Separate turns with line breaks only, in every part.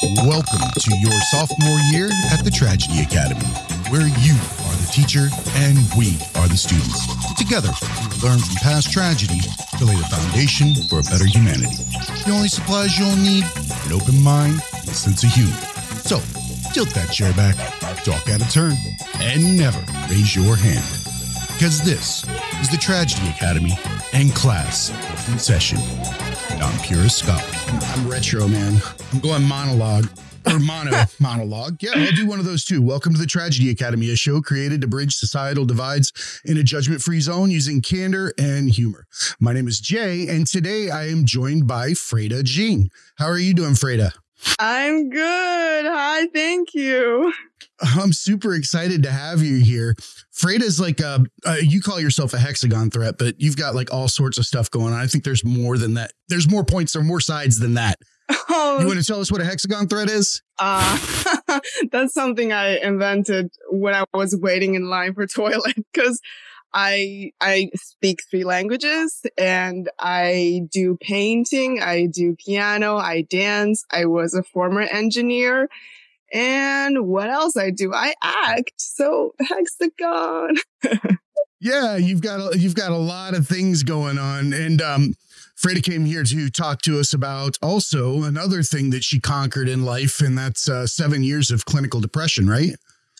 Welcome to your sophomore year at the Tragedy Academy, where you are the teacher and we are the students. Together, we learn from past tragedy to lay the foundation for a better humanity. The only supplies you'll need an open mind and a sense of humor. So, tilt that chair back, talk out of turn, and never raise your hand. Because this is the Tragedy Academy and class in session. I'm Pure Scott.
I'm retro, man. I'm going monologue or mono monologue. Yeah, I'll do one of those too. Welcome to the Tragedy Academy, a show created to bridge societal divides in a judgment free zone using candor and humor. My name is Jay, and today I am joined by Freda Jing. How are you doing, Freda?
I'm good. Hi, thank you.
I'm super excited to have you here. Freda's like a, uh, you call yourself a hexagon threat, but you've got like all sorts of stuff going on. I think there's more than that. There's more points or more sides than that.
Oh,
You want to tell us what a hexagon threat is?
uh, that's something I invented when I was waiting in line for toilet because I I speak three languages and I do painting, I do piano, I dance. I was a former engineer. And what else I do? I act. So hexagon.
Yeah, you've got a, you've got a lot of things going on, and um, Freda came here to talk to us about also another thing that she conquered in life, and that's uh, seven years of clinical depression, right?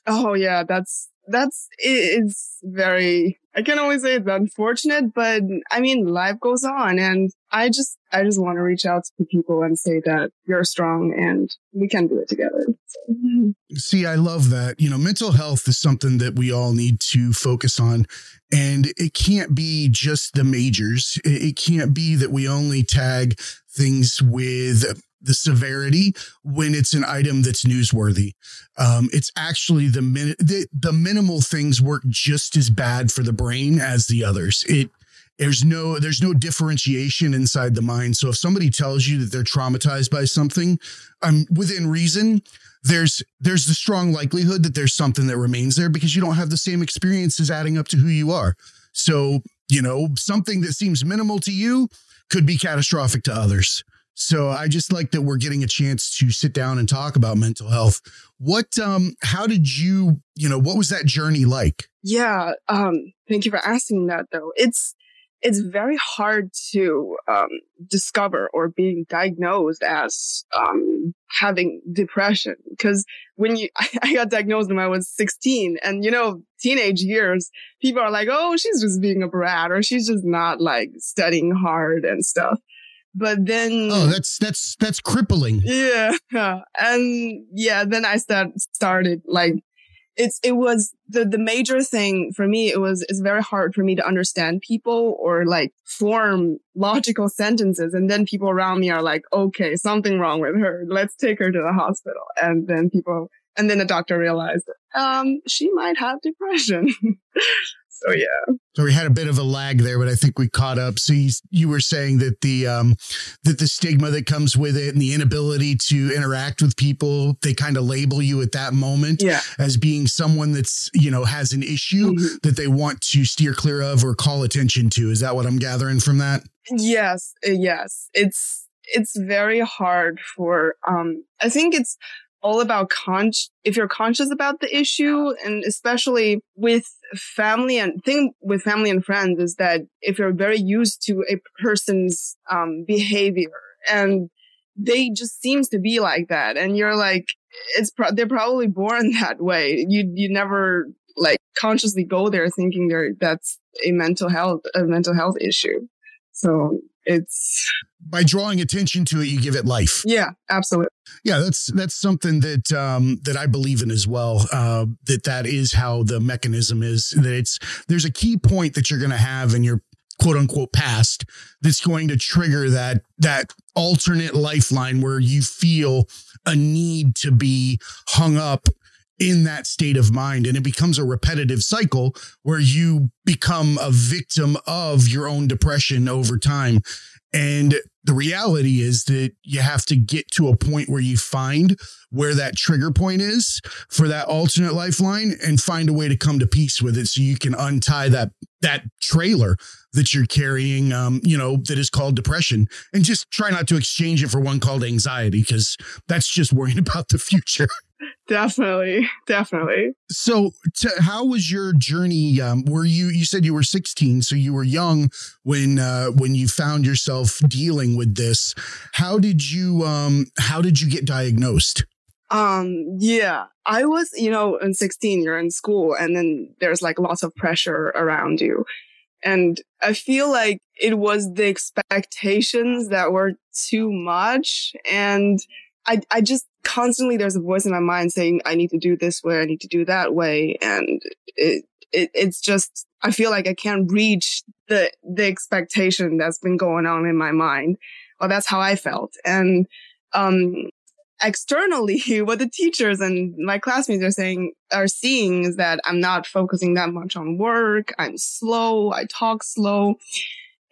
Oh yeah, that's that's it's very I can always say it's unfortunate, but I mean life goes on and I just I just want to reach out to people and say that you're strong and we can do it together.
See, I love that. You know, mental health is something that we all need to focus on. And it can't be just the majors. It can't be that we only tag things with the severity when it's an item that's newsworthy. Um, it's actually the, min- the the minimal things work just as bad for the brain as the others. It there's no there's no differentiation inside the mind. So if somebody tells you that they're traumatized by something, um, within reason, there's there's the strong likelihood that there's something that remains there because you don't have the same experiences adding up to who you are. So, you know, something that seems minimal to you could be catastrophic to others. So I just like that we're getting a chance to sit down and talk about mental health. What um how did you, you know, what was that journey like?
yeah, um thank you for asking that though. It's it's very hard to um, discover or being diagnosed as um, having depression because when you I got diagnosed when I was 16 and you know teenage years people are like oh she's just being a brat or she's just not like studying hard and stuff but then
Oh, that's that's that's crippling.
yeah and yeah then i start started like it's it was the the major thing for me it was it's very hard for me to understand people or like form logical sentences and then people around me are like okay something wrong with her. Let's take her to the hospital. And then people and then the doctor realized um she might have depression so yeah
So we had a bit of a lag there, but I think we caught up. So you, you were saying that the um, that the stigma that comes with it and the inability to interact with people, they kind of label you at that moment
yeah
as being someone that's you know has an issue
Mhm.
that they want to steer clear of or call attention to. Is that what I'm gathering from that?
Yes, yes. It's it's very hard for um I think it's all about con if you're conscious about the issue and especially with family and thing with family and friends is that if you're very used to a person's um behavior and they just seems to be like that and you're like it's pro- they're probably born that way. You you never like consciously go there thinking they're that's a mental health a mental health issue. So it's
By drawing attention to it, you give it life.
yeah, absolutely.
Yeah, that's that's something that um, that I believe in as well. Uh, that that is how the mechanism is. That it's there's a key point that you're going to have in your quote unquote past that's going to trigger that that alternate lifeline where you feel a need to be hung up in that state of mind. And it becomes a repetitive cycle where you become a victim of your own depression over time. And the reality is that you have to get to a point where you find where that trigger point is for that alternate lifeline and find a way to come to peace with it so you can untie that that trailer that you're carrying um you know that is called depression and just try not to exchange it for one called anxiety because that's just worrying about the future
definitely. Definitely.
So to, how was your journey um, were you you said you were 16 so you were young when uh, when you found yourself dealing with this. How did you um how did you get diagnosed?
Um yeah. I was you know in 16 you're in school and then there's like lots of pressure around you. And i feel like it was the expectations that were too much and i i just constantly there's a voice in my mind saying I need to do this way, I need to do that way, and it, it it's just I feel like I can't reach the the expectation that's been going on in my mind. Well, that's how I felt, and um, externally, what the teachers and my classmates are saying are seeing is that I'm not focusing that much on work. I'm slow. I talk slow,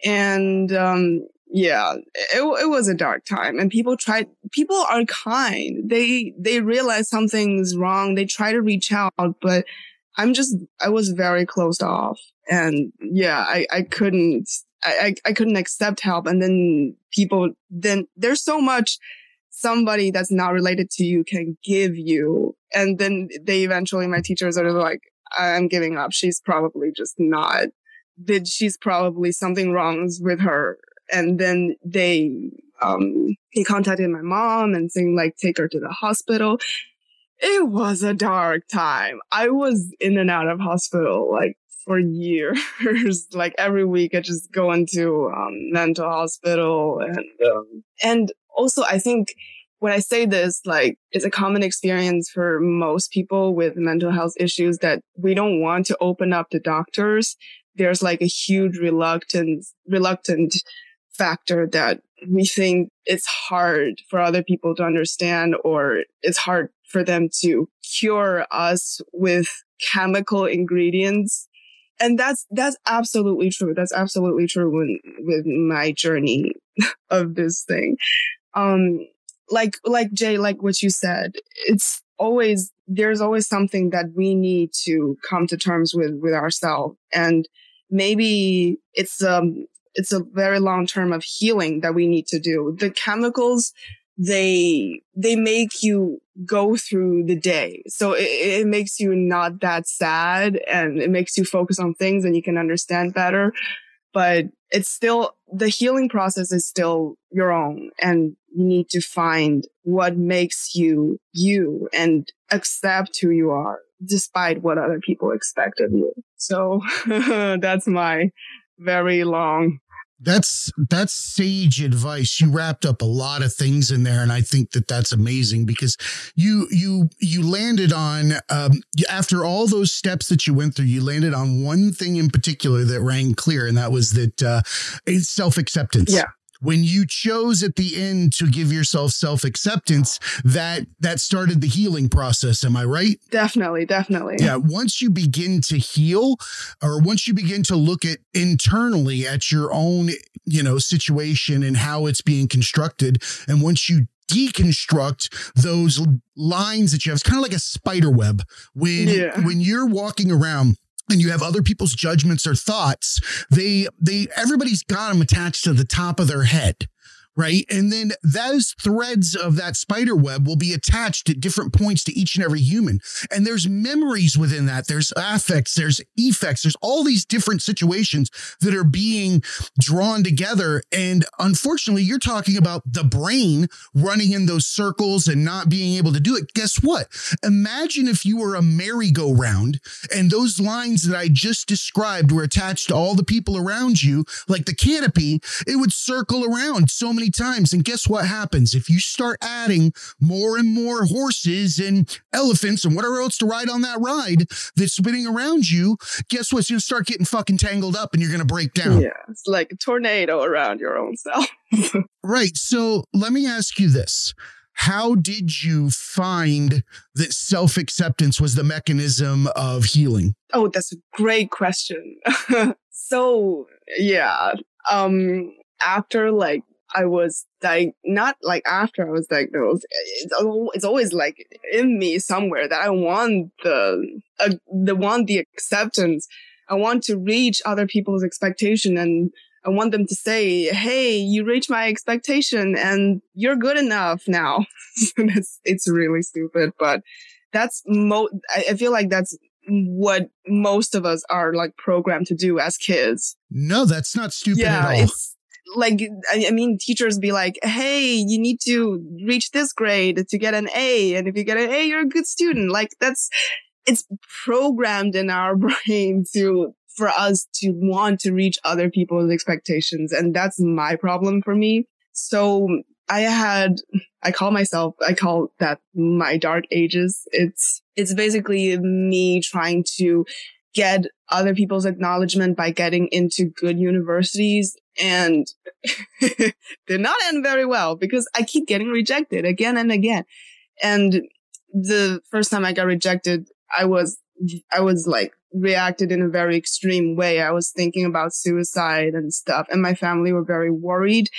and um, yeah it, it was a dark time and people tried people are kind. They they realize something's wrong. They try to reach out but i'm just i was very closed off and yeah i i couldn't I, I couldn't accept help and then people then there's so much somebody that's not related to you can give you and then they eventually my teachers are like i'm giving up. She's probably just not did she's probably something wrong with her and then they um he contacted my mom and saying like take her to the hospital. It was a dark time. I was in and out of hospital like for years. Like every week i just go into um, mental hospital and um, and also i think when i say this like it's a common experience for most people with mental health issues that we don't want to open up to doctors. There's like a huge reluctance reluctant factor that we think it's hard for other people to understand or it's hard for them to cure us with chemical ingredients. And that's that's absolutely true. That's absolutely true when, with my journey of this thing. Um like like jay like what you said it's always there's always something that we need to come to terms with with ourselves. And maybe it's um it's a very long term of healing that we need to do. The chemicals, they, they make you go through the day. So it, it makes you not that sad and it makes you focus on things and you can understand better. But it's still, the healing process is still your own and you need to find what makes you you and accept who you are despite what other people expect of you. So that's my very long
that's that's sage advice. You wrapped up a lot of things in there, and I think that that's amazing because you you you landed on um, after all those steps that you went through, you landed on one thing in particular that rang clear, and that was that uh, it's self acceptance.
Yeah,
when you chose at the end to give yourself self-acceptance that that started the healing process. Am i right?
Definitely definitely.
Yeah. Once you begin to heal or once you begin to look at internally at your own you know situation and how it's being constructed and once you deconstruct those lines that you have it's kind of like a spider web. When yeah. when you're walking around and you have other people's judgments or thoughts they they everybody's got them attached to the top of their head right? And then those threads of that spider web will be attached at different points to each and every human. And there's memories within that. There's affects, there's effects, there's all these different situations that are being drawn together. And unfortunately, you're talking about the brain running in those circles and not being able to do it. Guess what? Imagine if you were a merry-go-round and those lines that I just described were attached to all the people around you, like the canopy, it would circle around so many many times. And guess what happens? If you start adding more and more horses and elephants and whatever else to ride on that ride that's spinning around you, guess what? It's going to start getting fucking tangled up and you're going to break down.
Yeah. It's like a tornado around your own self.
right. So let me ask you this. how did you find that self acceptance was the mechanism of healing?
Oh, that's a great question. so, yeah, um, after like I was like, not like after I was diagnosed, it's, it's always like in me somewhere that I want the, uh, the want the acceptance. I want to reach other people's expectation and I want them to say, Hey, you reached my expectation and you're good enough now. it's, it's really stupid, but that's mo, I, I feel like that's what most of us are like programmed to do as kids.
No, that's not stupid yeah, at all. It's,
like I mean, teachers be like, "Hey, you need to reach this grade to get an A, and if you get an A, you're a good student." Like that's it's programmed in our brain to for us to want to reach other people's expectations. And that's my problem for me. So I had, I call myself, I call that my dark ages. It's, it's basically me trying to get other people's acknowledgement by getting into good universities and they're not end very well because I keep getting rejected again and again. And the first time I got rejected, I was, I was like reacted in a very extreme way. I was thinking about suicide and stuff, and my family were very worried.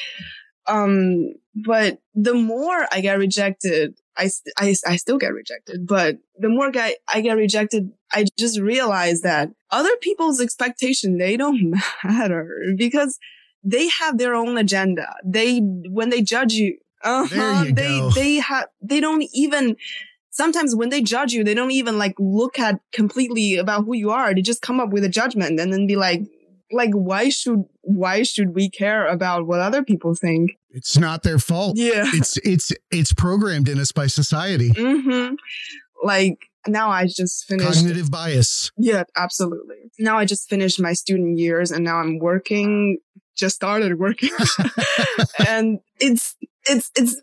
Um, but the more I get rejected, I, I, I still get rejected, but the more I, I get rejected, I just realize that other people's expectation, they don't matter because they have their own agenda. They, when they judge you, uh-huh, you they, go. they have, they don't even, sometimes when they judge you, they don't even like look at completely about who you are. They just come up with a judgment and then be like, like, why should, why should we care about what other people think?
It's not their fault.
Yeah.
It's, it's, it's programmed in us by society.
Mm-hmm. Like, now I just finished
cognitive bias.
Yeah, absolutely. Now I just finished my student years and now I'm working, just started working. and it's, it's, it's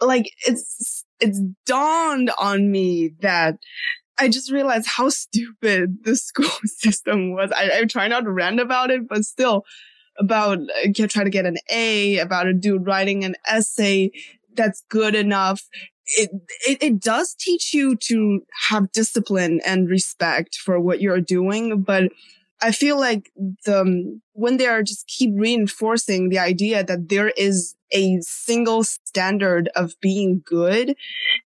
like, it's it's dawned on me that I just realized how stupid the school system was. I, I try not to rant about it, but still about uh, try to get an A, about a dude writing an essay that's good enough. It, it, it does teach you to have discipline and respect for what you're doing, but I feel like the, when they are just keep reinforcing the idea that there is a single standard of being good,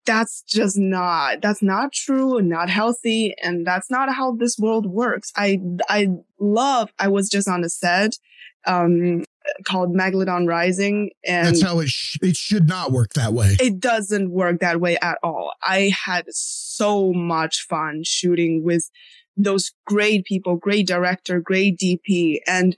that's just not, that's not true and not healthy. And that's not how this world works. I, I love, I was just on a set, um, called Megalodon Rising. And
that's how it, sh- it should not work that way.
It doesn't work that way at all. I had so much fun shooting with those great people, great director, great DP. And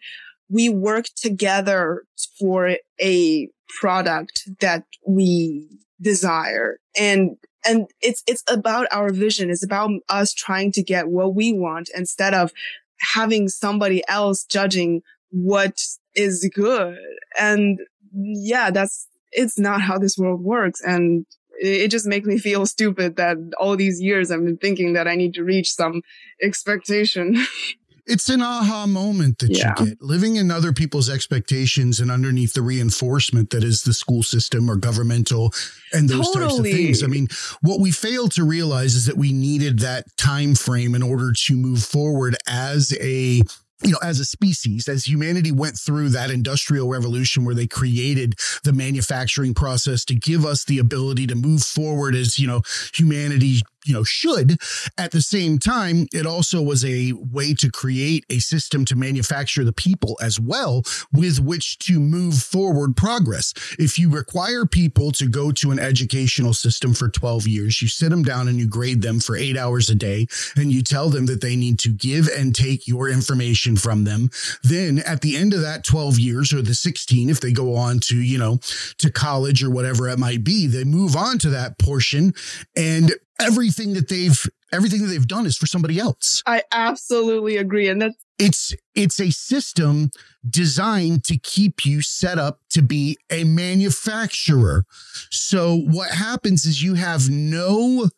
we work together for a product that we desire. And and it's it's about our vision. It's about us trying to get what we want instead of having somebody else judging what is good. And yeah, that's it's not how this world works. And it just makes me feel stupid that all these years I've been thinking that I need to reach some expectation.
it's an aha moment that yeah. you get living in other people's expectations and underneath the reinforcement that is the school system or governmental and those totally. types of things i mean what we fail to realize is that we needed that time frame in order to move forward as a you know, as a species, as humanity went through that industrial revolution where they created the manufacturing process to give us the ability to move forward as, you know, humanity you know should. At the same time it also was a way to create a system to manufacture the people as well with which to move forward progress. If you require people to go to an educational system for 12 years you sit them down and you grade them for 8 hours a day and you tell them that they need to give and take your information from them. Then at the end of that 12 years or the 16 if they go on to you know to college or whatever it might be they move on to that portion and everything that they've everything that they've done is for somebody else.
I absolutely agree and that's
it's it's a system designed to keep you set up to be a manufacturer. So what happens is you have no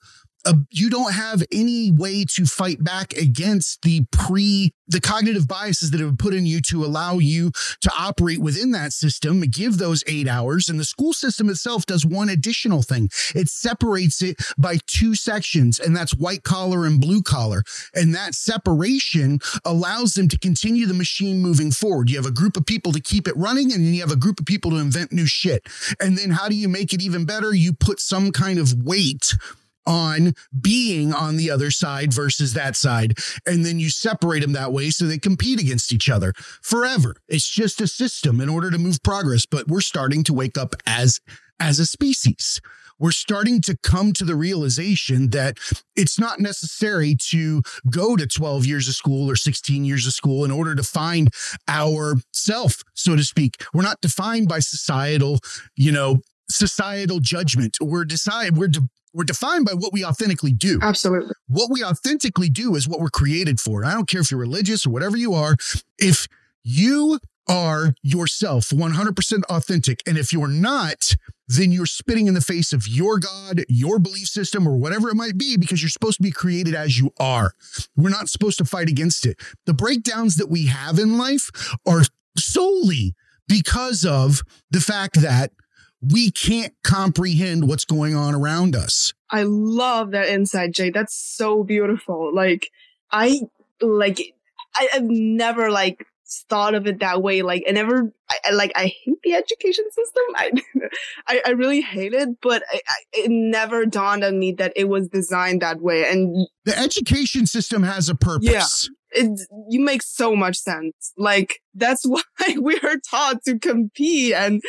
you don't have any way to fight back against the pre the cognitive biases that have been put in you to allow you to operate within that system. Give those eight hours and the school system itself does one additional thing. It separates it by two sections and that's white collar and blue collar. And that separation allows them to continue the machine moving forward. You have a group of people to keep it running and then you have a group of people to invent new shit. And then how do you make it even better? You put some kind of weight on being on the other side versus that side. And then you separate them that way so they compete against each other forever. It's just a system in order to move progress. But we're starting to wake up as as a species. We're starting to come to the realization that it's not necessary to go to 12 years of school or 16 years of school in order to find our self, so to speak. We're not defined by societal, you know, societal judgment. We're decide we're de- we're defined by what we authentically do.
Absolutely.
What we authentically do is what we're created for. I don't care if you're religious or whatever you are. If you are yourself 100% authentic, and if you're not, then you're spitting in the face of your God, your belief system, or whatever it might be, because you're supposed to be created as you are. We're not supposed to fight against it. The breakdowns that we have in life are solely because of the fact that we can't comprehend what's going on around us.
I love that insight, Jay. That's so beautiful. Like, I like, I, have never like thought of it that way. Like, I never, I, like, I hate the education system. I, I, I really hate it, but I, I, it never dawned on me that it was designed that way. And
the education system has a purpose.
Yeah it you make so much sense. Like that's why we are taught to compete and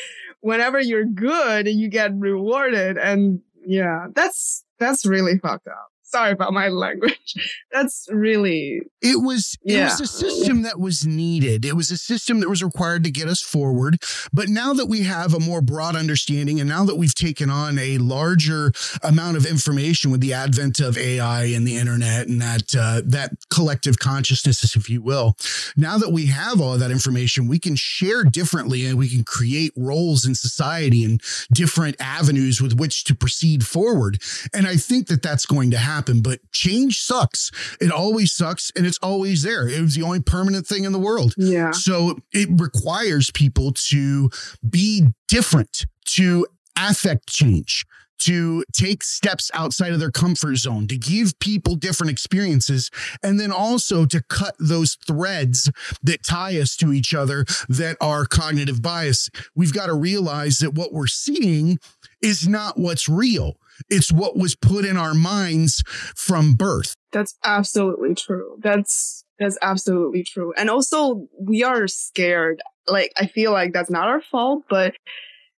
whenever you're good, you get rewarded. And yeah, that's, that's really fucked up sorry about my language. That's really
it was it yeah. was a system that was needed. It was a system that was required to get us forward. But now that we have a more broad understanding and now that we've taken on a larger amount of information with the advent of AI and the internet and that uh, that collective consciousness, if you will, now that we have all of that information, we can share differently and we can create roles in society and different avenues with which to proceed forward. And I think that that's going to happen happen, but change sucks. It always sucks and it's always there. It was the only permanent thing in the world.
Yeah.
So it requires people to be different, to affect change, to take steps outside of their comfort zone, to give people different experiences, and then also to cut those threads that tie us to each other that are cognitive bias. We've got to realize that what we're seeing is not what's real. It's what was put in our minds from birth.
That's absolutely true. That's that's absolutely true. And also we are scared. Like I feel like that's not our fault, but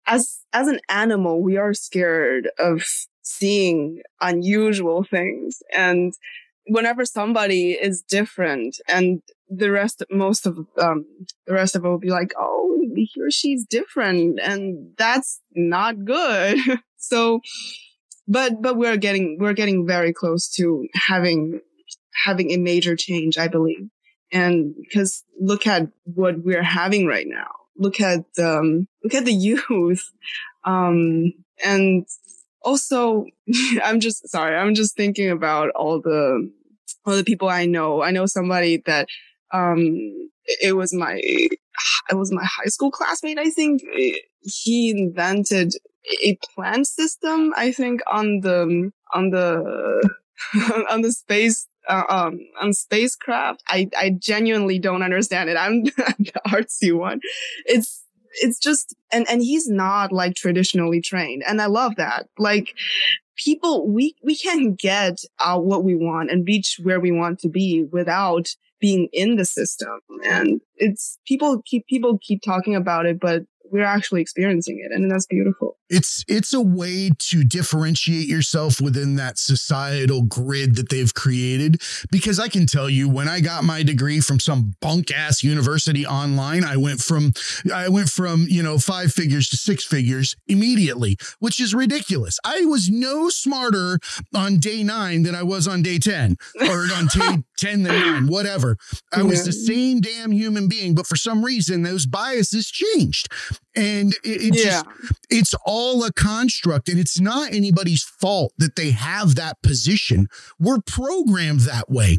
as as an animal, we are scared of seeing unusual things and whenever somebody is different and the rest most of um the rest of it will be like oh he or she's different and that's not good so but but we're getting we're getting very close to having having a major change, I believe. And because look at what we're having right now. Look at um, look at the youth, um, and also I'm just sorry. I'm just thinking about all the all the people I know. I know somebody that um, it was my it was my high school classmate. I think he invented a plan system, I think, on the on the on the space uh, um on spacecraft. I I genuinely don't understand it. I'm the artsy one. It's it's just and and he's not like traditionally trained, and I love that. Like people, we we can get uh, what we want and reach where we want to be without being in the system and it's people keep people keep talking about it but we're actually experiencing it and that's beautiful
it's it's a way to differentiate yourself within that societal grid that they've created. Because i can tell you when i got my degree from some bunk ass university online i went from i went from you know five figures to six figures immediately which is ridiculous. I was no smarter on day 9 than i was on day 10 or on day 10 than 9 whatever. I was the same damn human being but for some reason those biases changed And it, it yeah. just, it's all a construct and it's not anybody's fault that they have that position. We're programmed that way.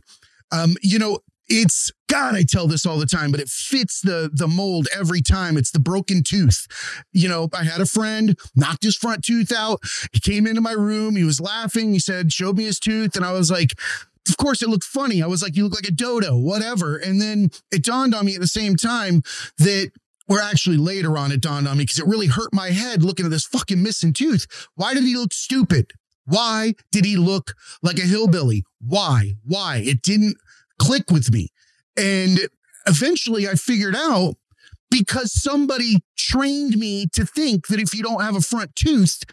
Um, you know, it's God, I tell this all the time, but it fits the the mold every time. It's the broken tooth. You know, I had a friend knocked his front tooth out. He came into my room. He was laughing. He said, showed me his tooth, and I was like, of course, it looked funny. I was like, you look like a dodo, whatever. And then it dawned on me at the same time that or actually later on it dawned on me because it really hurt my head looking at this fucking missing tooth. Why did he look stupid? Why did he look like a hillbilly? Why? Why? It didn't click with me. And eventually I figured out because somebody trained me to think that if you don't have a front tooth,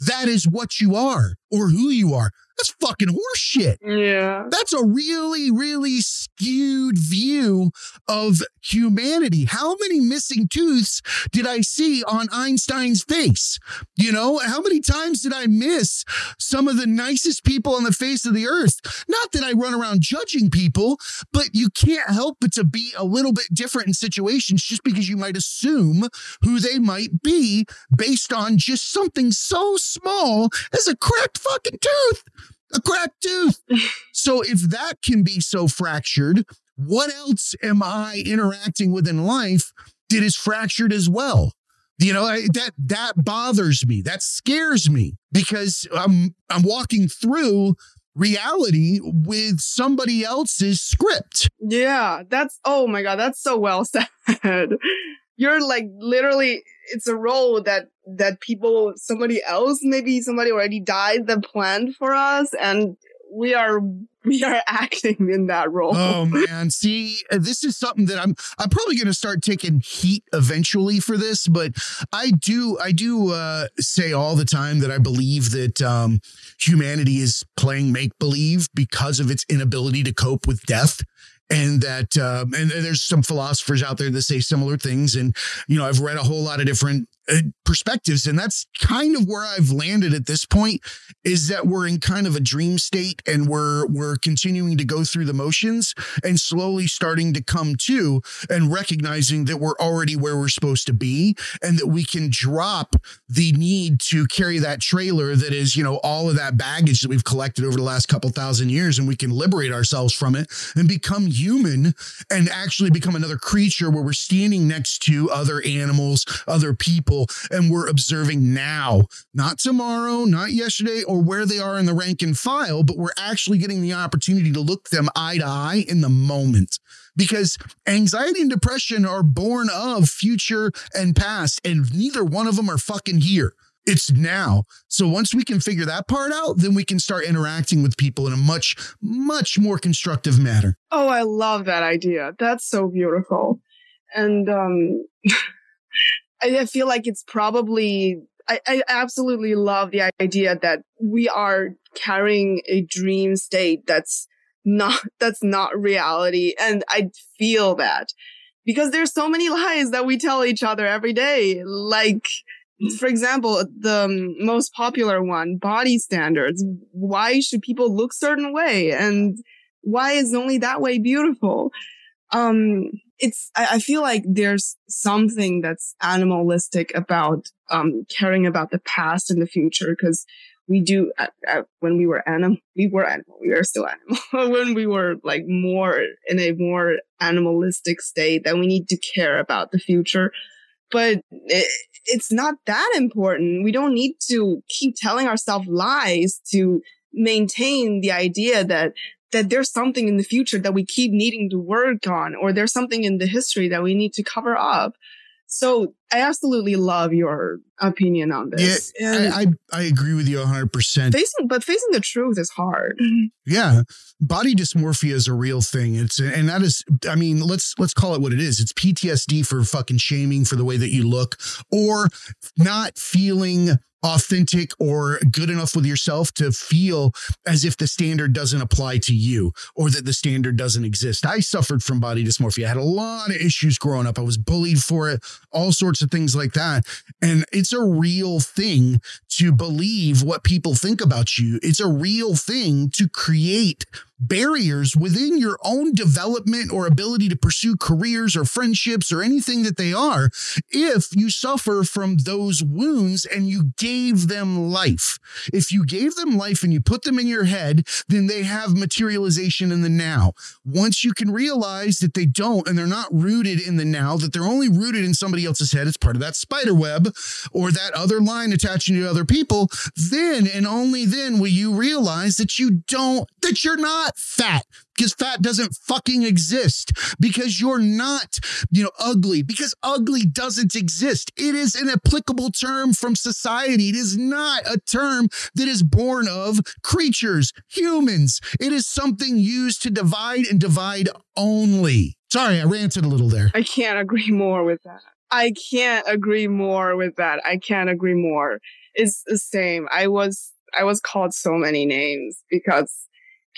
that is what you are or who you are. That's fucking horseshit.
Yeah.
That's a really, really skewed view of humanity. How many missing tooths did I see on Einstein's face? You know, how many times did I miss some of the nicest people on the face of the earth? Not that I run around judging people, but you can't help but to be a little bit different in situations just because you might assume who they might be based on just something so small as a cracked fucking tooth a cracked tooth. so if that can be so fractured, what else am I interacting with in life that is fractured as well? You know, I, that that bothers me. That scares me because I'm I'm walking through reality with somebody else's script.
Yeah, that's oh my god, that's so well said. You're like literally it's a role that that people somebody else maybe somebody already died that planned for us and we are we are acting in that role.
Oh man, see, this is something that I'm I'm probably going to start taking heat eventually for this, but I do I do uh, say all the time that I believe that um, humanity is playing make believe because of its inability to cope with death and that um, and there's some philosophers out there that say similar things. And you know i've read a whole lot of different Uh, perspectives. And that's kind of where i've landed at this point is that we're in kind of a dream state and we're we're continuing to go through the motions and slowly starting to come to and recognizing that we're already where we're supposed to be and that we can drop the need to carry that trailer that is you know all of that baggage that we've collected over the last couple thousand years and we can liberate ourselves from it and become human and actually become another creature where we're standing next to other animals other people people and we're observing now, not tomorrow, not yesterday, or where they are in the rank and file, but we're actually getting the opportunity to look them eye to eye in the moment because anxiety and depression are born of future and past, and neither one of them are fucking here. It's now. So once we can figure that part out, then we can start interacting with people in a much, much more constructive manner.
Oh, I love that idea. That's so beautiful. And um I, feel like it's probably I, I, absolutely love the idea that we are carrying a dream state that's not that's not reality. And i feel that because there's so many lies that we tell each other every day. Like for example the um, most popular one body standards. Why should people look certain way? And why is only that way beautiful? Um it's I, I, feel like there's something that's animalistic about um caring about the past and the future because we do at, at, when we were animal we were animal we are still animal when we were like more in a more animalistic state that we need to care about the future. But it, it's not that important. We don't need to keep telling ourselves lies to maintain the idea that that there's something in the future that we keep needing to work on, or there's something in the history that we need to cover up. So I absolutely love your opinion on this.
Yeah, I, I, I agree with you 100. percent
Facing, but facing the truth is hard.
Yeah, body dysmorphia is a real thing. It's and that is, I mean, let's let's call it what it is. It's PTSD for fucking shaming for the way that you look, or not feeling authentic or good enough with yourself to feel as if the standard doesn't apply to you or that the standard doesn't exist. I suffered from body dysmorphia. I had a lot of issues growing up. I was bullied for it, all sorts of things like that. And it's a real thing to believe what people think about you. It's a real thing to create barriers within your own development or ability to pursue careers or friendships or anything that they are if you suffer from those wounds and you gave them life. If you gave them life and you put them in your head, then they have materialization in the now. Once you can realize that they don't and they're not rooted in the now, that they're only rooted in somebody else's head, it's part of that spider web or that other line attaching to other people, then and only then will you realize that you don't, that you're not fat because fat doesn't fucking exist because you're not, you know, ugly because ugly doesn't exist. It is an applicable term from society. It is not a term that is born of creatures, humans. It is something used to divide and divide only. Sorry, I ranted a little there.
I can't agree more with that. I can't agree more with that. I can't agree more. It's the same. I was I was called so many names because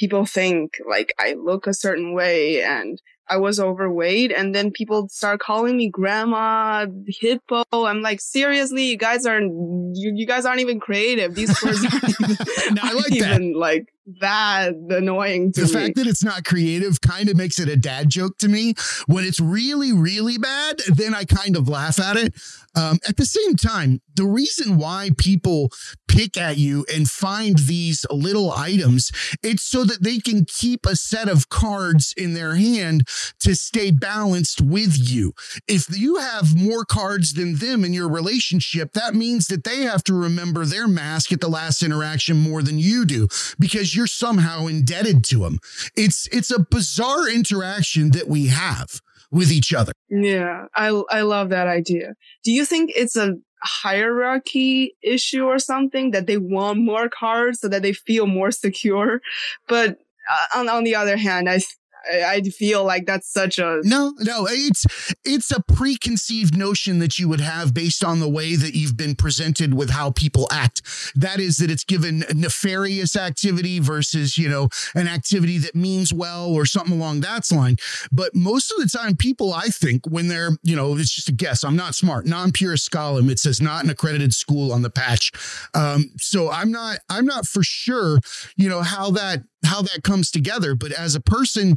people think like I look a certain way and I was overweight and then people start calling me grandma hippo. I'm like, seriously, you guys are you, you guys aren't even creative. These words aren't even, no, I like even that. like that annoying to
the
me.
fact that it's not creative kind of makes it a dad joke to me. When it's really, really bad, then I kind of laugh at it. Um, at the same time, the reason why people pick at you and find these little items, it's so that they can keep a set of cards in their hand to stay balanced with you. If you have more cards than them in your relationship, that means that they have to remember their mask at the last interaction more than you do because you're somehow indebted to them. It's it's a bizarre interaction that we have with each other.
Yeah, I I love that idea. Do you think it's a hierarchy issue or something that they want more cards so that they feel more secure? But uh, on on the other hand, I I feel like that's such a
no, no. It's it's a preconceived notion that you would have based on the way that you've been presented with how people act. That is that it's given nefarious activity versus you know an activity that means well or something along that line. But most of the time, people I think when they're you know it's just a guess. I'm not smart. Non pure scholar. It says not an accredited school on the patch. Um, so I'm not I'm not for sure you know how that how that comes together. But as a person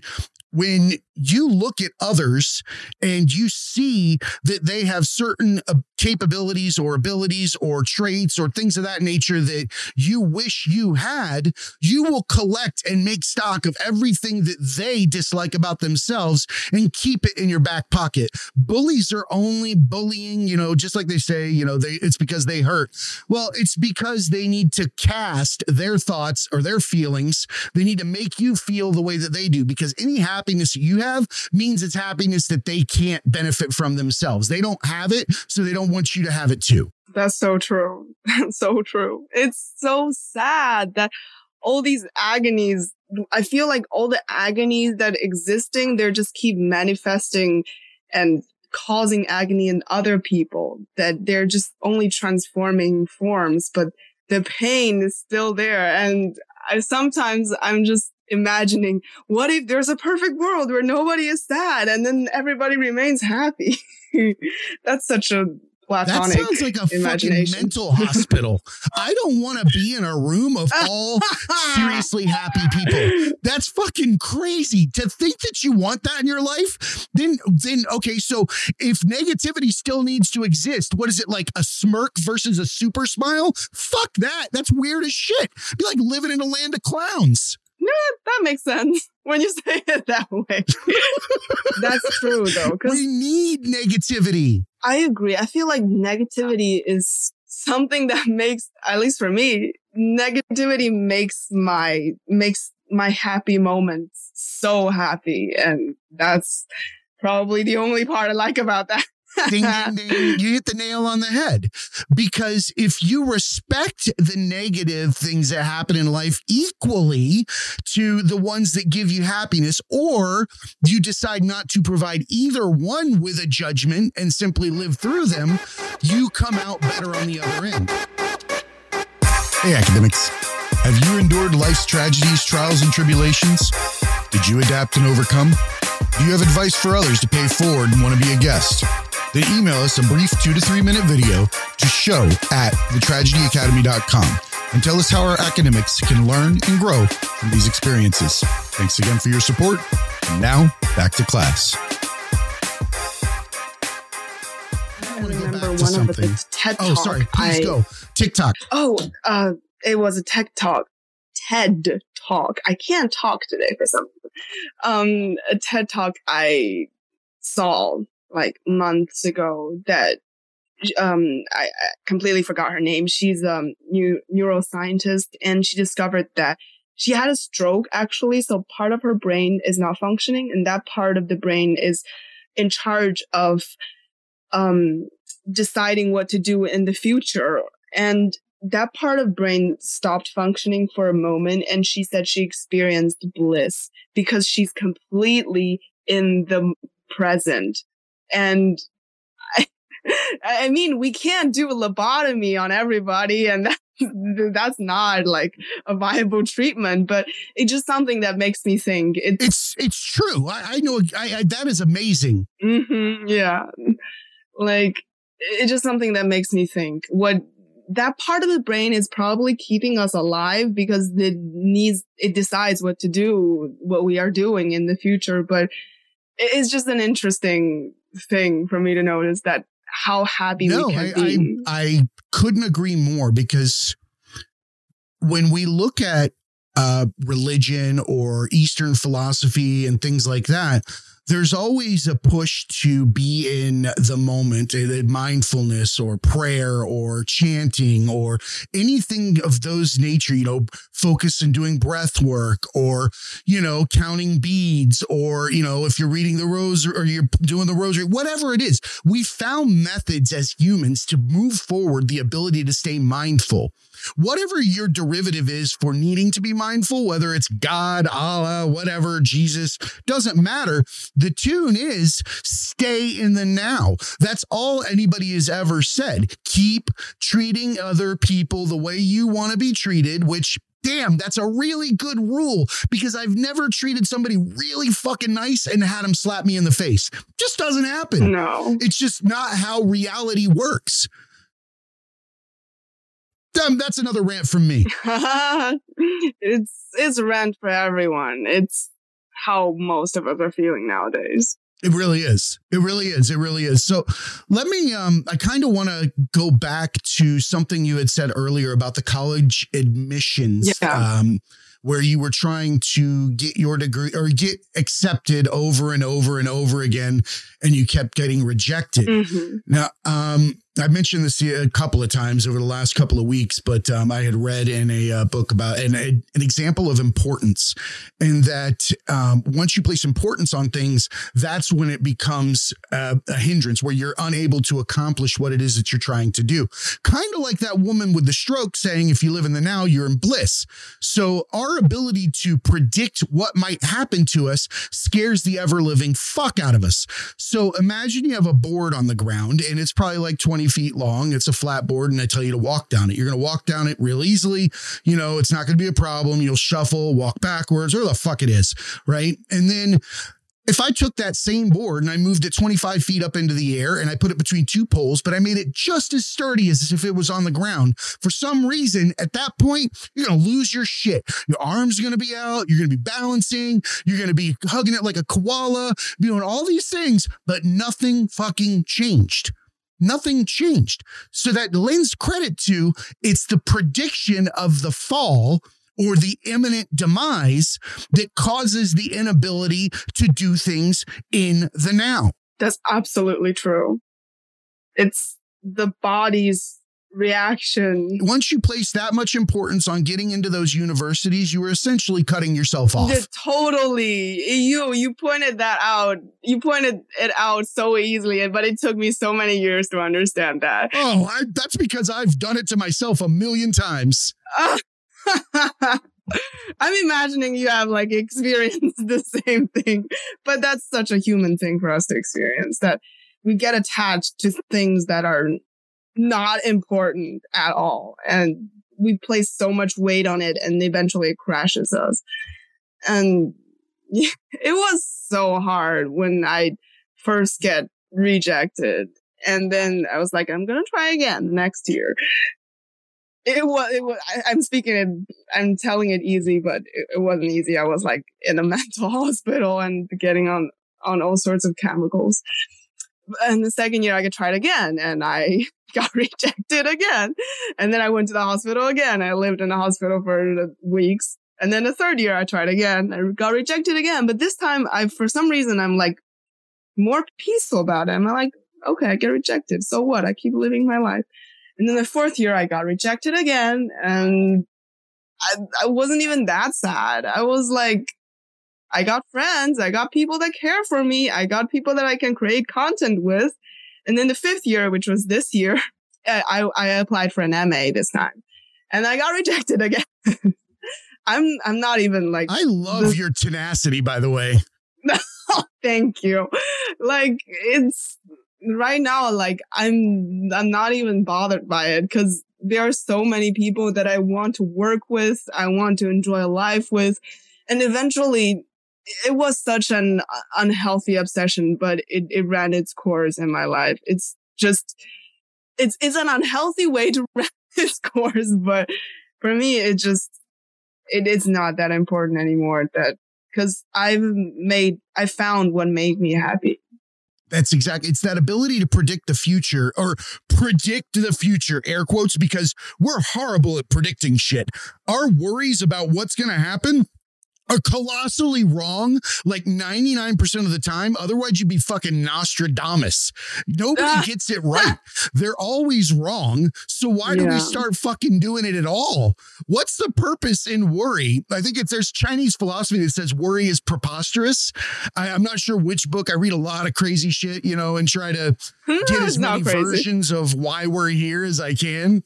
when you look at others and you see that they have certain uh, capabilities or abilities or traits or things of that nature that you wish you had, you will collect and make stock of everything that they dislike about themselves and keep it in your back pocket. Bullies are only bullying, you know, just like they say, you know, they it's because they hurt. Well, it's because they need to cast their thoughts or their feelings. They need to make you feel the way that they do because any happiness you have means it's happiness that they can't benefit from themselves. They don't have it, so they don't want you to have it too.
That's so true. That's so true. It's so sad that all these agonies, I feel like all the agonies that existing, they're just keep manifesting and causing agony in other people that they're just only transforming forms, but the pain is still there. And I sometimes I'm just imagining what if there's a perfect world where nobody is sad and then everybody remains happy. That's such a platonic.
That sounds like a fucking mental hospital. I don't want to be in a room of all seriously happy people. That's fucking crazy. To think that you want that in your life, then then okay, so if negativity still needs to exist, what is it like a smirk versus a super smile? Fuck that. That's weird as shit. Be like living in a land of clowns.
Yeah, that makes sense when you say it that way. That's true, though.
We need negativity.
I agree. I feel like negativity is something that makes, at least for me, negativity makes my makes my happy moments so happy, and that's probably the only part I like about that
ding, ding, ding. You hit the nail on the head. Because if you respect the negative things that happen in life equally to the ones that give you happiness, or you decide not to provide either one with a judgment and simply live through them, you come out better on the other end. Hey, academics. Have you endured life's tragedies, trials, and tribulations? Did you adapt and overcome? Do you have advice for others to pay forward and want to be a guest? Then email us a brief two to three minute video to show at thetragedyacademy.com.
and tell us how our academics can learn and grow from these experiences. Thanks again for your support. And now, back to class.
I remember one something. of the TED Talk.
Oh, sorry. Please I, go. TikTok.
Oh, uh, it was a tech talk. TED talk. I can't talk today for some reason. Um, a TED talk I saw like months ago that um I, I completely forgot her name. She's a um new neuroscientist and she discovered that she had a stroke actually, so part of her brain is not functioning and that part of the brain is in charge of um deciding what to do in the future. And that part of brain stopped functioning for a moment and she said she experienced bliss because she's completely in the present and I, I mean we can't do a lobotomy on everybody and that, that's not like a viable treatment but it's just something that makes me think
it's it's, it's true I, I know I, I, that is amazing.
Mm-hmm, yeah. Like it's just something that makes me think. What that part of the brain is probably keeping us alive because it needs it decides what to do what we are doing in the future but it's just an interesting thing for me to notice that how happy no, we can
I,
be.
I, I couldn't agree more because when we look at uh, religion or Eastern philosophy and things like that, there's always a push to be in the moment, eh, mindfulness or prayer or chanting or anything of those nature, you know, focus and doing breath work or, you know, counting beads or, you know, if you're reading the rosary or you're doing the rosary, whatever it is, we found methods as humans to move forward the ability to stay mindful whatever your derivative is for needing to be mindful, whether it's God, Allah, whatever, Jesus, doesn't matter. The tune is stay in the now. That's all anybody has ever said. Keep treating other people the way you want to be treated, which damn, that's a really good rule because I've never treated somebody really fucking nice and had them slap me in the face. Just doesn't happen.
No.
It's just not how reality works. Damn, that's another rant from me.
it's it's a rant for everyone. It's how most of us are feeling nowadays.
It really is. It really is. It really is. So let me um I kind of want to go back to something you had said earlier about the college admissions. Yeah. Um where you were trying to get your degree or get accepted over and over and over again and you kept getting rejected. Mm-hmm. Now, um, I mentioned this a couple of times over the last couple of weeks, but um, I had read in a uh, book about an, a, an example of importance, and that um, once you place importance on things, that's when it becomes a hindrance where you're unable to accomplish what it is that you're trying to do. Kind of like that woman with the stroke saying, if you live in the now, you're in bliss. So our ability to predict what might happen to us scares the ever living fuck out of us. So imagine you have a board on the ground and it's probably like 20 feet long. It's a flat board and I tell you to walk down it. You're going to walk down it real easily. You know, it's not going to be a problem. You'll shuffle, walk backwards, or the fuck it is. Right. And then if I took that same board and I moved it 25 feet up into the air and I put it between two poles, but I made it just as sturdy as if it was on the ground, for some reason, at that point, you're going to lose your shit. Your arms are going to be out. You're going to be balancing. You're going to be hugging it like a koala, doing all these things, but nothing fucking changed. Nothing changed. So that lends credit to it's the prediction of the fall or the imminent demise that causes the inability to do things in the now.
That's absolutely true. It's the body's reaction.
Once you place that much importance on getting into those universities, you are essentially cutting yourself off.
Totally. You you pointed that out. You pointed it out so easily, but it took me so many years to understand that.
Oh, I, that's because I've done it to myself a million times.
I'm imagining you have like experienced the same thing, but that's such a human thing for us to experience that we get attached to things that are not important at all. And we place so much weight on it and eventually it crashes us. And it was so hard when I first get rejected. And then I was like, I'm going to try again next year. it was, it was I, am speaking it, I'm telling it easy, but it, it, wasn't easy. I was like in a mental hospital and getting on, on all sorts of chemicals. And the second year I could try it again and I got rejected again. And then I went to the hospital again. I lived in the hospital for weeks. And then the third year I tried again. I got rejected again. But this time I, for some reason, I'm like more peaceful about it. I'm like, okay, I get rejected. So what? I keep living my life. And then the fourth year, I got rejected again. And I, I wasn't even that sad. I was like, I got friends. I got people that care for me. I got people that I can create content with. And then the fifth year, which was this year, uh, I, I applied for an MA this time and I got rejected again. I'm, I'm not even like,
I love your tenacity, by the way.
Thank you. Like it's, right now, like I'm, I'm not even bothered by it because there are so many people that I want to work with. I want to enjoy life with. And eventually it was such an uh, unhealthy obsession, but it, it ran its course in my life. It's just, it's, it's an unhealthy way to run its course, but for me, it just, it is not that important anymore that, cause I've made, I found what made me happy.
That's exactly. It's that ability to predict the future or predict the future, air quotes, because we're horrible at predicting shit. Our worries about what's going to happen are colossally wrong like 99% of the time. Otherwise, you'd be fucking Nostradamus. Nobody ah. gets it right. They're always wrong. So why do we start fucking doing it at all? What's the purpose in worry? I think it's there's Chinese philosophy that says worry is preposterous. I, am not sure which book. I read a lot of crazy shit, you know, and try to get as many versions of why we're here as I can.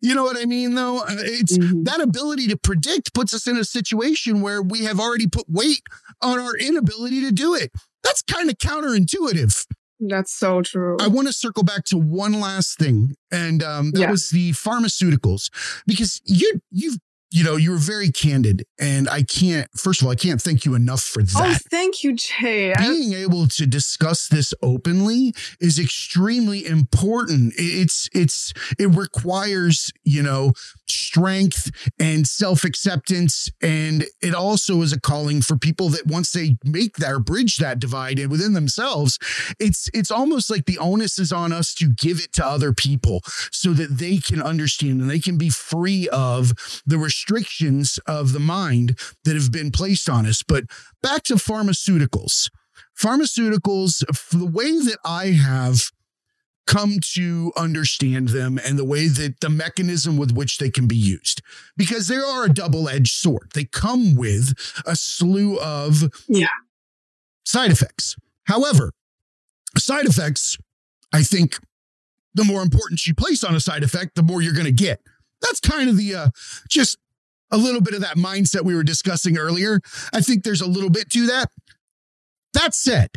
You know what I mean, though? Uh, it's mm-hmm. that ability to predict puts us in a situation where we have already put weight on our inability to do it. That's kind of counterintuitive.
That's so true.
I want to circle back to one last thing, and um, that yeah. was the pharmaceuticals, because you you've you know, you were very candid. And I can't, first of all, I can't thank you enough for oh, that.
Oh, thank you, Jay.
Being able to discuss this openly is extremely important. It's, it's, it requires, you know, strength and self acceptance. And it also is a calling for people that once they make that or bridge that divide within themselves, it's, it's almost like the onus is on us to give it to other people so that they can understand and they can be free of the restrictions of the mind that have been placed on us. But back to pharmaceuticals. Pharmaceuticals, the way that I have come to understand them and the way that the mechanism with which they can be used. Because they are a double-edged sword. They come with a slew of
yeah.
side effects. However side effects i think the more importance you place on a side effect the more you're going to get. That's kind of the uh, just a little bit of that mindset we were discussing earlier. I think there's a little bit to that. That said,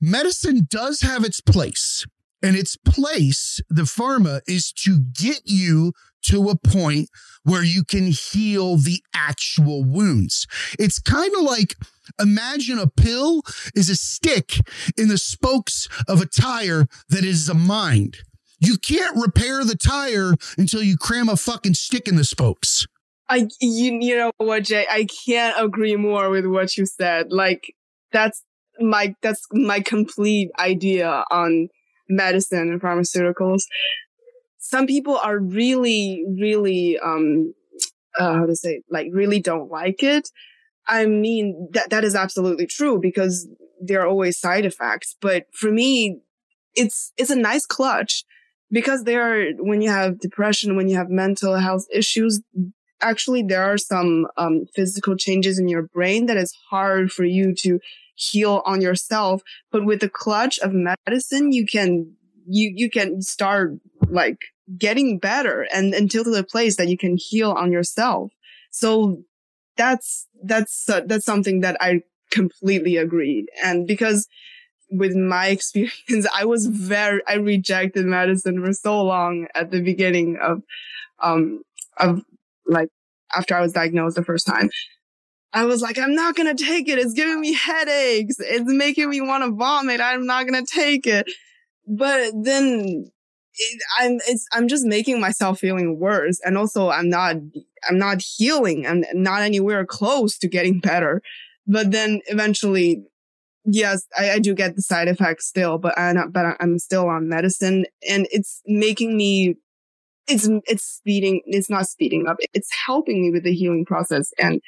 medicine does have its place. And its place, the pharma, is to get you to a point where you can heal the actual wounds. It's kind of like imagine a pill is a stick in the spokes of a tire that is a mind. You can't repair the tire until you cram a fucking stick in the spokes.
I you you know what, Jay? I can't agree more with what you said. Like that's my that's my complete idea on medicine and pharmaceuticals. Some people are really, really um uh, how to say like really don't like it. I mean that that is absolutely true because there are always side effects. But for me, it's it's a nice clutch because there are when you have depression, when you have mental health issues, actually there are some um, physical changes in your brain that is hard for you to heal on yourself but with the clutch of medicine you can you you can start like getting better and until to the place that you can heal on yourself. So that's that's uh, that's something that i completely agree. And because with my experience i was very i rejected medicine for so long at the beginning of um of like after I was diagnosed the first time. I was like, I'm not going to take it. It's giving me headaches. It's making me want to vomit. I'm not going to take it. But then I'm it's I'm just making myself feeling worse, and also I'm not I'm not healing. I'm not anywhere close to getting better. But then eventually, yes, I, I do get the side effects still, but I but I'm still on medicine, and it's making me. It's it's speeding. It's not speeding up. It's helping me with the healing process, and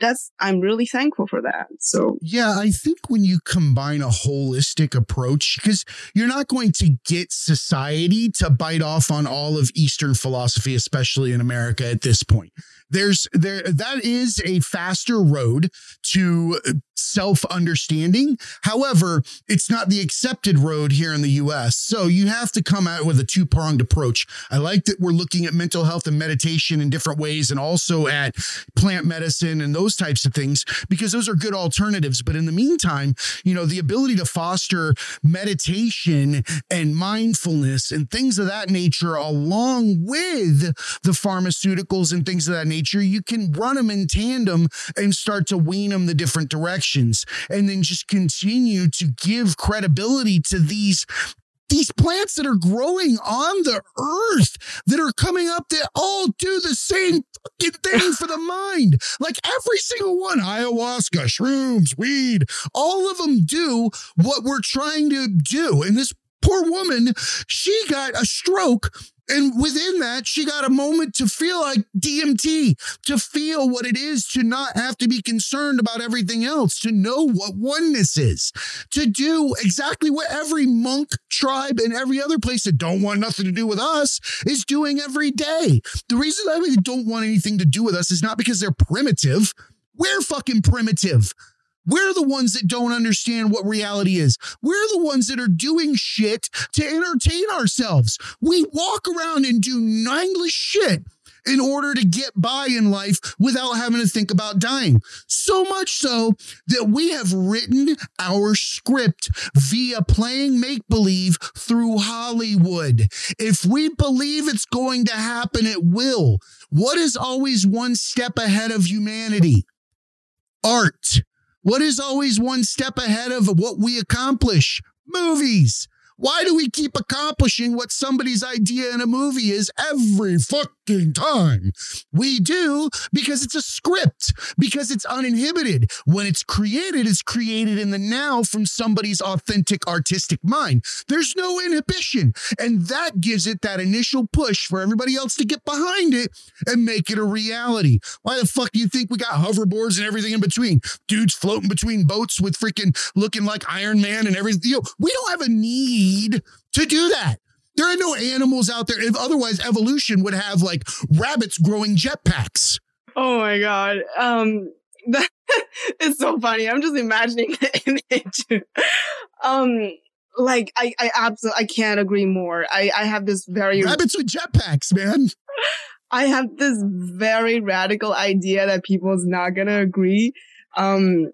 that's I'm really thankful for that. So
yeah, I think when you combine a holistic approach, because you're not going to get society to bite off on all of Eastern philosophy, especially in America at this point. There's there that is a faster road to self understanding. However, it's not the accepted road here in the US. So you have to come out with a two pronged approach. I like that we're looking at mental health and meditation in different ways and also at plant medicine and those types of things because those are good alternatives. But in the meantime, you know, the ability to foster meditation and mindfulness and things of that nature along with the pharmaceuticals and things of that nature, you can run them in tandem and start to wean them the different directions and then just continue to give credibility to these these plants that are growing on the earth that are coming up that all do the same fucking thing for the mind. Like every single one, ayahuasca, shrooms, weed, all of them do what we're trying to do. And this poor woman, she got a stroke and within that, she got a moment to feel like DMT, to feel what it is to not have to be concerned about everything else, to know what oneness is, to do exactly what every monk tribe and every other place that don't want nothing to do with us is doing every day. The reason that we don't want anything to do with us is not because they're primitive. We're fucking primitive. We're the ones that don't understand what reality is. We're the ones that are doing shit to entertain ourselves. We walk around and do mindless shit in order to get by in life without having to think about dying. So much so that we have written our script via playing make believe through Hollywood. If we believe it's going to happen, it will. What is always one step ahead of humanity? Art. What is always one step ahead of what we accomplish? Movies. Why do we keep accomplishing what somebody's idea in a movie is every fucking time? We do because it's a script, because it's uninhibited. When it's created, it's created in the now from somebody's authentic artistic mind. There's no inhibition. And that gives it that initial push for everybody else to get behind it and make it a reality. Why the fuck do you think we got hoverboards and everything in between? Dudes floating between boats with freaking looking like Iron Man and everything. You know, we don't have a need need to do that. There are no animals out there. If otherwise, evolution would have like rabbits growing jetpacks.
Oh my god. Um, that is so funny. I'm just imagining the image. um, like I, I absolutely, I can't agree more. I, I have this very
rabbits with jetpacks, man.
I have this very radical idea that people's not gonna agree. Um,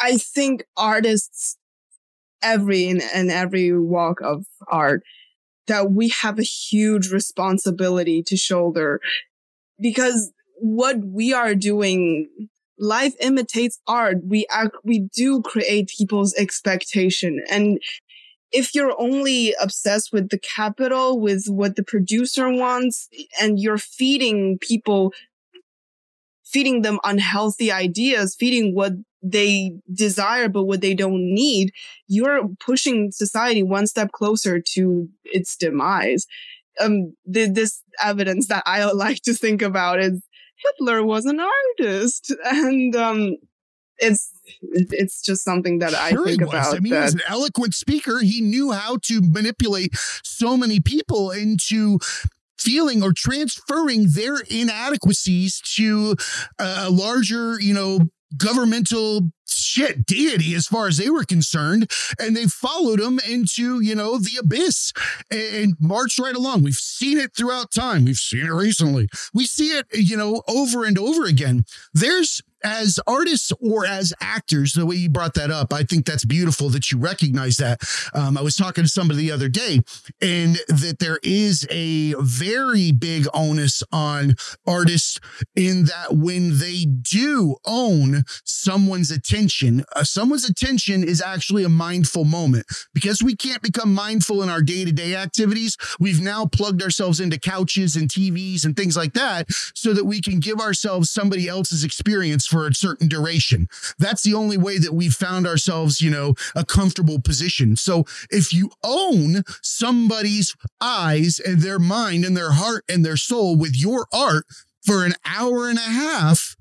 I think artists every in, in every walk of art that we have a huge responsibility to shoulder. Because what we are doing life imitates art. We act we do create people's expectation. And if you're only obsessed with the capital with what the producer wants and you're feeding people feeding them unhealthy ideas feeding what they desire but what they don't need you're pushing society one step closer to its demise um the, this evidence that i like to think about is hitler was an artist and um it's it's just something that I think about.
I mean, that... he was an eloquent speaker. He knew how to manipulate so many people into feeling or transferring their inadequacies to a larger, you know, governmental shit deity as far as they were concerned and they followed him into you know the abyss and marched right along. We've seen it throughout time. We've seen it recently. We see it you know over and over again. There's as artists or as actors, the way you brought that up, I think that's beautiful that you recognize that. Um, I was talking to somebody the other day, and that there is a very big onus on artists in that when they do own someone's attention attention. Uh, someone's attention is actually a mindful moment because we can't become mindful in our day to day activities. We've now plugged ourselves into couches and TVs and things like that so that we can give ourselves somebody else's experience for a certain duration. That's the only way that we've found ourselves, you know, a comfortable position. So if you own somebody's eyes and their mind and their heart and their soul with your art for an hour and a half,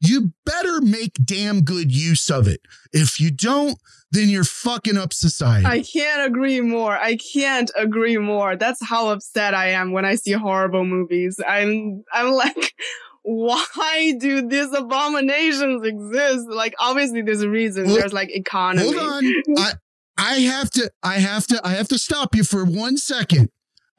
you better make damn good use of it. If you don't, then you're fucking up society.
I can't agree more. I can't agree more. That's how upset I am when I see horrible movies. I'm I'm like why do these abominations exist? Like obviously there's a reason. Well, there's like economy.
Hold on. I I have to I have to I have to stop you for one second.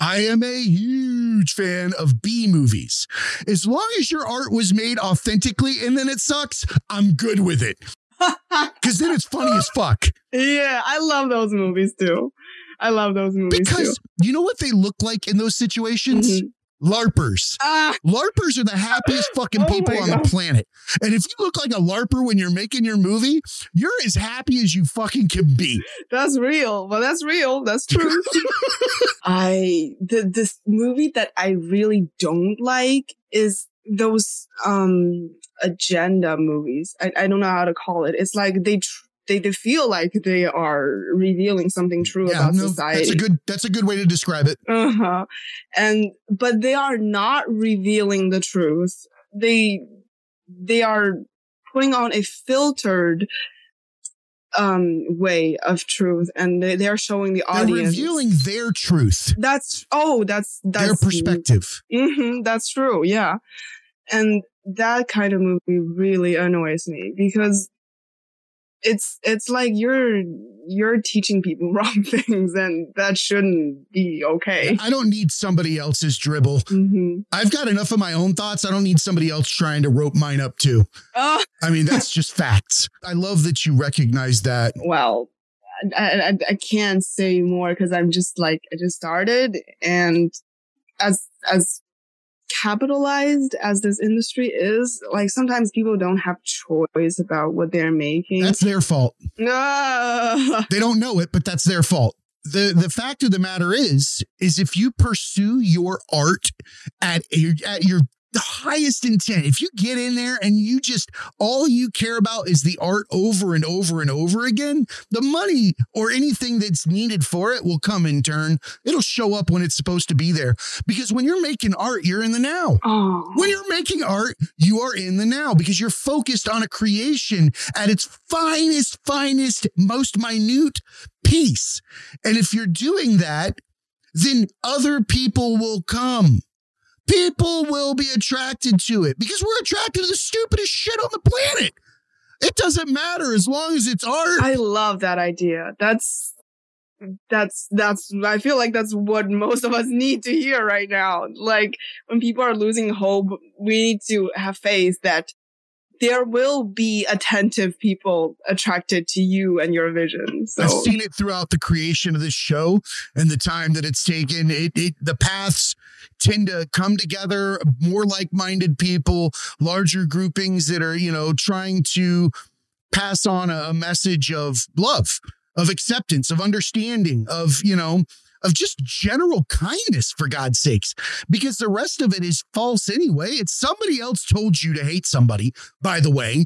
I am a huge fan of B movies. As long as your art was made authentically and then it sucks, I'm good with it. Because then it's funny as fuck.
Yeah, I love those movies too. I love those movies
because
too.
you know what they look like in those situations? Mm-hmm. LARPers. Ah. LARPers are the happiest fucking oh people on God. the planet. And if you look like a LARPer when you're making your movie, you're as happy as you fucking can be.
That's real. Well, that's real. That's true. I the this movie that I really don't like is those um agenda movies. I, I don't know how to call it. It's like they tr- they, they feel like they are revealing something true yeah, about no, society.
That's a good that's a good way to describe it.
Uh-huh. And but they are not revealing the truth. They they are putting on a filtered um way of truth and they, they are showing the audience
They're revealing their truth
that's oh that's that's
their perspective
mm-hmm, that's true yeah and that kind of movie really annoys me because it's it's like you're you're teaching people wrong things and that shouldn't be okay.
I don't need somebody else's dribble. Mm-hmm. i've got enough of my own thoughts. I don't need somebody else trying to rope mine up too. Uh. i mean that's just facts. I love that you recognize that.
Well i, I, I can't say more because i'm just like i just started and as as capitalized as this industry is, like sometimes people don't have choice about what they're making.
That's their fault. No. They don't know it, but that's their fault. The the fact of the matter is, is if you pursue your art at, at your the highest intent. If you get in there and you just all you care about is the art over and over and over again, the money or anything that's needed for it will come in turn. It'll show up when it's supposed to be there. Because when you're making art, you're in the now. Oh. When you're making art, you are in the now because you're focused on a creation at its finest, finest, most minute piece. And if you're doing that, then other people will come people will be attracted to it because we're attracted to the stupidest shit on the planet. It doesn't matter as long as it's art.
I love that idea. That's that's that's I feel like that's what most of us need to hear right now. Like when people are losing hope, we need to have faith that there will be attentive people attracted to you and your vision. So
I've seen it throughout the creation of this show and the time that it's taken. It, it the paths tend to come together, more like-minded people, larger groupings that are, you know, trying to pass on a, a message of love, of acceptance, of understanding, of, you know, of just general kindness for God's sakes, because the rest of it is false anyway. It's somebody else told you to hate somebody, by the way.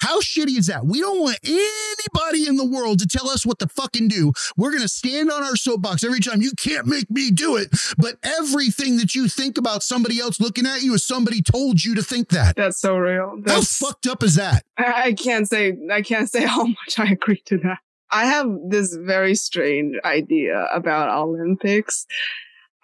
How shitty is that? We don't want anybody in the world to tell us what to fucking do. We're going to stand on our soapbox every time. You can't make me do it. But everything that you think about somebody else looking at you is somebody told you to think that.
That's so real.
That's, how fucked up is that?
I can't say I can't say how much I agree to that. I have this very strange idea about Olympics.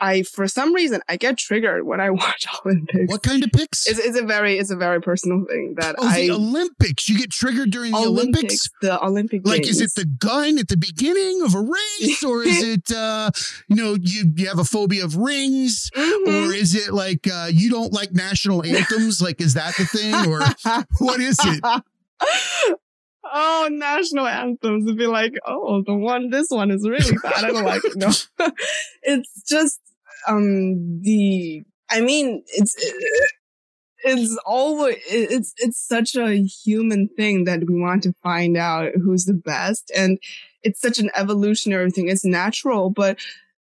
I, for some reason, I get triggered when I watch Olympics.
What kind of pics?
It's, it's a very, it's a very personal thing that
oh,
I.
The Olympics. You get triggered during the Olympics. Olympics?
The Olympic.
Like,
games.
is it the gun at the beginning of a race, or is it, uh, you know, you you have a phobia of rings, mm-hmm. or is it like uh, you don't like national anthems? like, is that the thing, or what is it?
oh, national anthems and be like, oh, the one, this one is really bad. I don't like it. No, it's just, um, the, I mean, it's, it's always it's it's such a human thing that we want to find out who's the best and it's such an evolutionary thing. It's natural but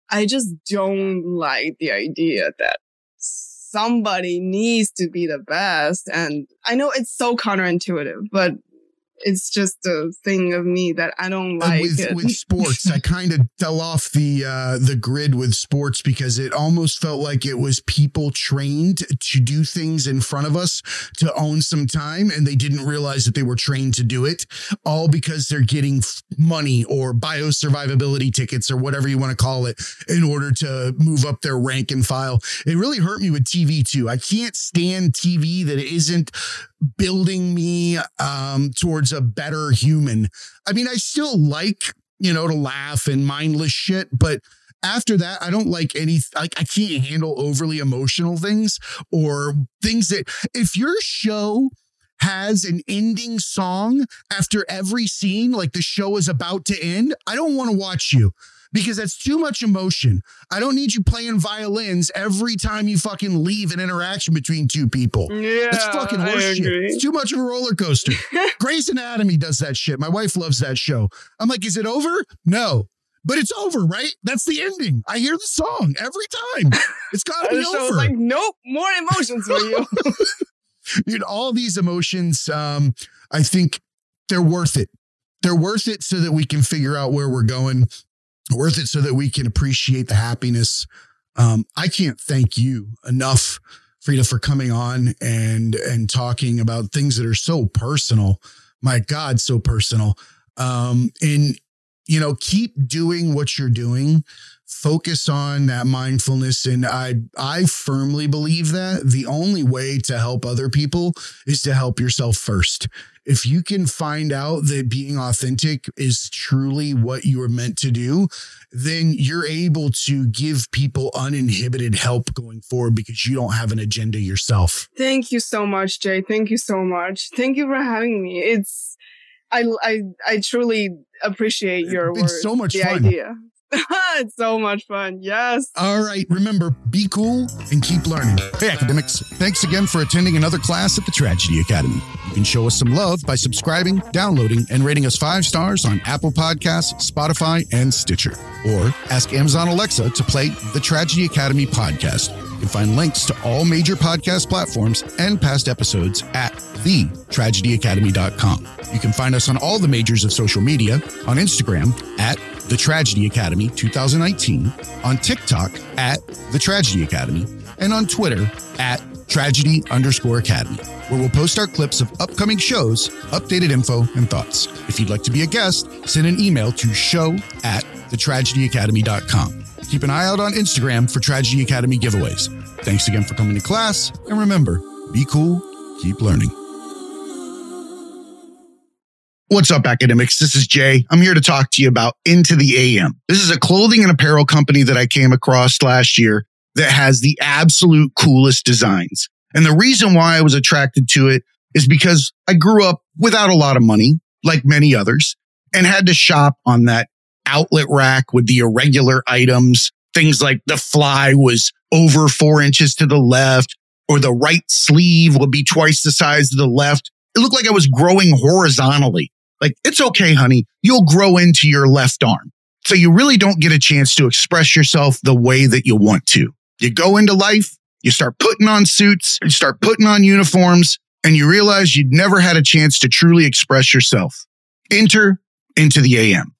i just don't like the idea that somebody needs to be the best and i know it's so counterintuitive but it's just a thing of me that I don't like.
with,
it.
with sports, I kind of fell off the uh, the grid with sports because it almost felt like it was people trained to do things in front of us to own some time, and they didn't realize that they were trained to do it, all because they're getting money or biosurvivability tickets or whatever you want to call it in order to move up their rank and file. It really hurt me with TV too. I can't stand TV that isn't building me um, towards a better human. I mean, I still like, you know, to laugh and mindless shit, but after that, I don't like any, like, I can't handle overly emotional things or things that, if your show has an ending song after every scene, like the show is about to end, I don't want to watch you because that's too much emotion. I don't need you playing violins every time you fucking leave an interaction between two people.
Yeah,
That's fucking horseshit. It's too much of a roller coaster. Grey's Anatomy does that shit. My wife loves that show. I'm like, is it over? No. But it's over, right? That's the ending. I hear the song every time. It's got to be over.
like, nope, more emotions for you.
Dude, all these emotions, um, I think they're worth it. They're worth it so that we can figure out where we're going worth it so that we can appreciate the happiness. Um, I can't thank you enough, Freda, for coming on and and talking about things that are so personal. My God, so personal. Um, and you know, keep doing what you're doing. Focus on that mindfulness. And I I firmly believe that the only way to help other people is to help yourself first if you can find out that being authentic is truly what you are meant to do, then you're able to give people uninhibited help going forward because you don't have an agenda yourself.
Thank you so much, Jay. Thank you so much. Thank you for having me. It's I I I truly appreciate your
it's
words.
so much
the
fun.
idea. it's so much fun. Yes.
All right. Remember, be cool and keep learning. Hey, academics. Thanks again for attending another class at the Tragedy Academy. You can show us some love by subscribing, downloading, and rating us five stars on Apple Podcasts, Spotify, and Stitcher. Or ask Amazon Alexa to play the Tragedy Academy podcast. You can find links to all major podcast platforms and past episodes at thetragedyacademy.com. You can find us on all the majors of social media on Instagram at the Tragedy Academy 2019, on TikTok at The Tragedy Academy, and on Twitter at Tragedy underscore Academy, where we'll post our clips of upcoming shows, updated info, and thoughts. If you'd like to be a guest, send an email to show at thetragedyacademy.com. Keep an eye out on Instagram for Tragedy Academy giveaways. Thanks again for coming to class, and remember, be cool, keep learning. What's up, academics? This is Jay. I'm here to talk to you about Into the AM. This is a clothing and apparel company that I came across last year that has the absolute coolest designs. And the reason why I was attracted to it is because I grew up without a lot of money, like many others, and had to shop on that outlet rack with the irregular items. Things like the fly was over four inches to the left, or the right sleeve would be twice the size of the left. It looked like I was growing horizontally. Like, it's okay, honey. You'll grow into your left arm. So you really don't get a chance to express yourself the way that you want to. You go into life, you start putting on suits, you start putting on uniforms, and you realize you'd never had a chance to truly express yourself. Enter into the AM,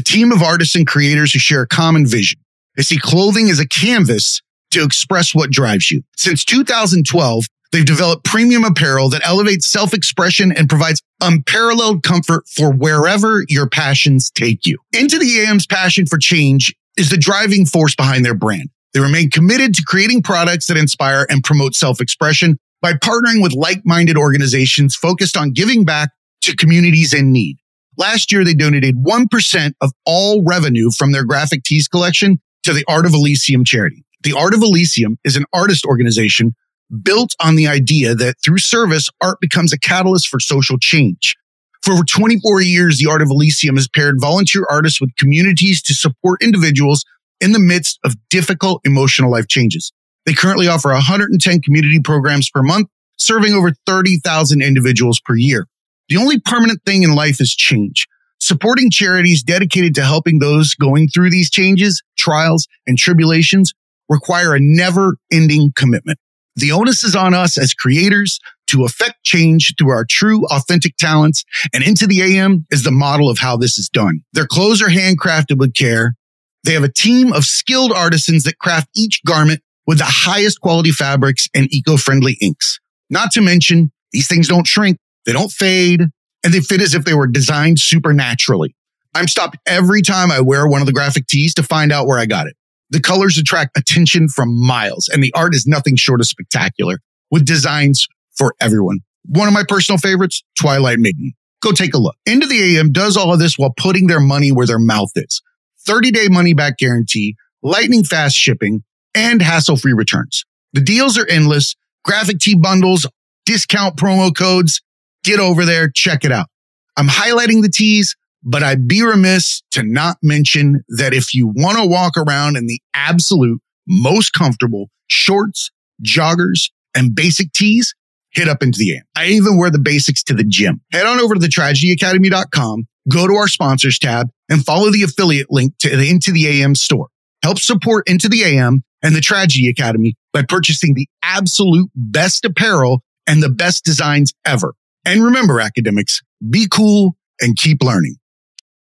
a team of artists and creators who share a common vision. They see clothing as a canvas to express what drives you. Since 2012, They've developed premium apparel that elevates self expression and provides unparalleled comfort for wherever your passions take you. Into the AM's passion for change is the driving force behind their brand. They remain committed to creating products that inspire and promote self expression by partnering with like minded organizations focused on giving back to communities in need. Last year, they donated 1% of all revenue from their graphic tees collection to the Art of Elysium charity. The Art of Elysium is an artist organization built on the idea that through service, art becomes a catalyst for social change. For over 24 years, the Art of Elysium has paired volunteer artists with communities to support individuals in the midst of difficult emotional life changes. They currently offer 110 community programs per month serving over 30,000 individuals per year. The only permanent thing in life is change. Supporting charities dedicated to helping those going through these changes, trials, and tribulations require a never ending commitment. The onus is on us as creators to affect change through our true, authentic talents. And Into the AM is the model of how this is done. Their clothes are handcrafted with care. They have a team of skilled artisans that craft each garment with the highest quality fabrics and eco-friendly inks. Not to mention, these things don't shrink, they don't fade, and they fit as if they were designed supernaturally. I'm stopped every time I wear one of the graphic tees to find out where I got it. The colors attract attention from miles, and the art is nothing short of spectacular with designs for everyone. One of my personal favorites, Twilight Maiden. Go take a look. Into the AM does all of this while putting their money where their mouth is. 30 day money back guarantee, lightning fast shipping, and hassle free returns. The deals are endless. Graphic tee bundles, discount promo codes. Get over there. Check it out. I'm highlighting the tees, but I'd be remiss to not mention that if you want to walk around in the absolute most comfortable shorts, joggers, and basic tees, hit up into the AM. I even wear the basics to the gym. Head on over to the tragedyacademy.com, go to our sponsors tab and follow the affiliate link to the Into the AM store. Help support Into the AM and the Tragedy Academy by purchasing the absolute best apparel and the best designs ever. And remember, academics, be cool and keep learning.